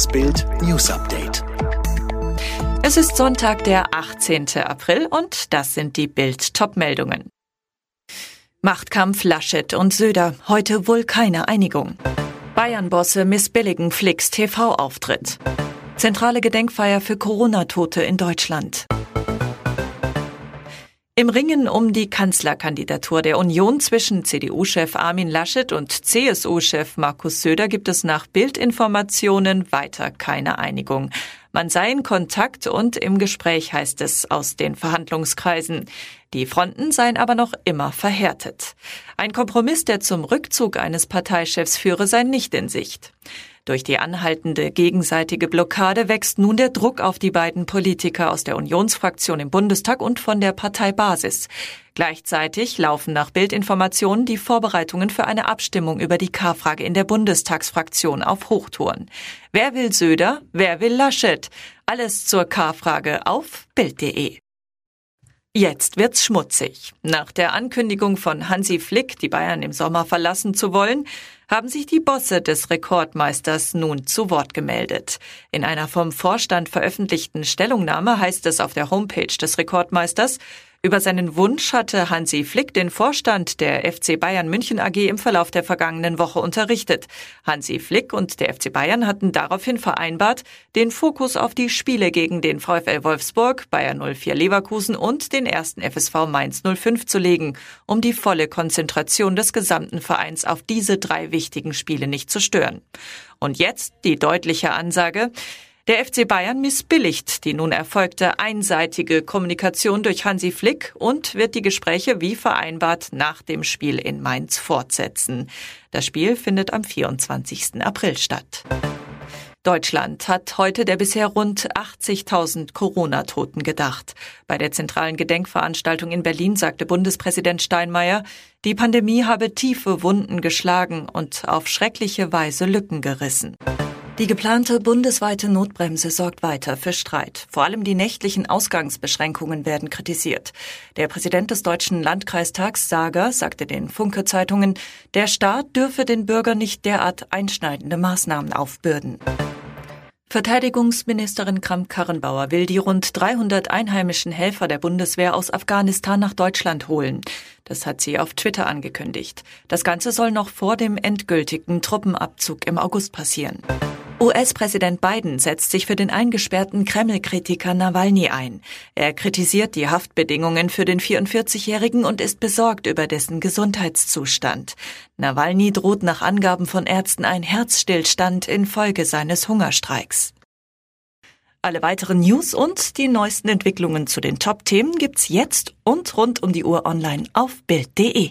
Das Bild News Update. Es ist Sonntag, der 18. April und das sind die Bild Topmeldungen. Machtkampf Laschet und Söder, heute wohl keine Einigung. Bayern-Bosse missbilligen Flicks TV-Auftritt. Zentrale Gedenkfeier für Corona-Tote in Deutschland. Im Ringen um die Kanzlerkandidatur der Union zwischen CDU-Chef Armin Laschet und CSU-Chef Markus Söder gibt es nach Bildinformationen weiter keine Einigung. Man sei in Kontakt und im Gespräch, heißt es aus den Verhandlungskreisen. Die Fronten seien aber noch immer verhärtet. Ein Kompromiss, der zum Rückzug eines Parteichefs führe, sei nicht in Sicht. Durch die anhaltende gegenseitige Blockade wächst nun der Druck auf die beiden Politiker aus der Unionsfraktion im Bundestag und von der Parteibasis. Gleichzeitig laufen nach Bildinformationen die Vorbereitungen für eine Abstimmung über die K-Frage in der Bundestagsfraktion auf Hochtouren. Wer will Söder? Wer will Laschet? Alles zur K-Frage auf Bild.de. Jetzt wird's schmutzig. Nach der Ankündigung von Hansi Flick, die Bayern im Sommer verlassen zu wollen, haben sich die Bosse des Rekordmeisters nun zu Wort gemeldet. In einer vom Vorstand veröffentlichten Stellungnahme heißt es auf der Homepage des Rekordmeisters, über seinen Wunsch hatte Hansi Flick den Vorstand der FC Bayern München AG im Verlauf der vergangenen Woche unterrichtet. Hansi Flick und der FC Bayern hatten daraufhin vereinbart, den Fokus auf die Spiele gegen den VfL Wolfsburg, Bayern 04 Leverkusen und den ersten FSV Mainz 05 zu legen, um die volle Konzentration des gesamten Vereins auf diese drei wichtigen Spiele nicht zu stören. Und jetzt die deutliche Ansage, der FC Bayern missbilligt die nun erfolgte einseitige Kommunikation durch Hansi Flick und wird die Gespräche wie vereinbart nach dem Spiel in Mainz fortsetzen. Das Spiel findet am 24. April statt. Deutschland hat heute der bisher rund 80.000 Corona-Toten gedacht. Bei der zentralen Gedenkveranstaltung in Berlin sagte Bundespräsident Steinmeier, die Pandemie habe tiefe Wunden geschlagen und auf schreckliche Weise Lücken gerissen. Die geplante bundesweite Notbremse sorgt weiter für Streit. Vor allem die nächtlichen Ausgangsbeschränkungen werden kritisiert. Der Präsident des Deutschen Landkreistags Sager sagte den Funke Zeitungen, der Staat dürfe den Bürgern nicht derart einschneidende Maßnahmen aufbürden. Verteidigungsministerin Kramp-Karrenbauer will die rund 300 einheimischen Helfer der Bundeswehr aus Afghanistan nach Deutschland holen. Das hat sie auf Twitter angekündigt. Das Ganze soll noch vor dem endgültigen Truppenabzug im August passieren. US-Präsident Biden setzt sich für den eingesperrten Kreml-Kritiker Nawalny ein. Er kritisiert die Haftbedingungen für den 44-Jährigen und ist besorgt über dessen Gesundheitszustand. Nawalny droht nach Angaben von Ärzten ein Herzstillstand infolge seines Hungerstreiks. Alle weiteren News und die neuesten Entwicklungen zu den Top-Themen gibt's jetzt und rund um die Uhr online auf Bild.de.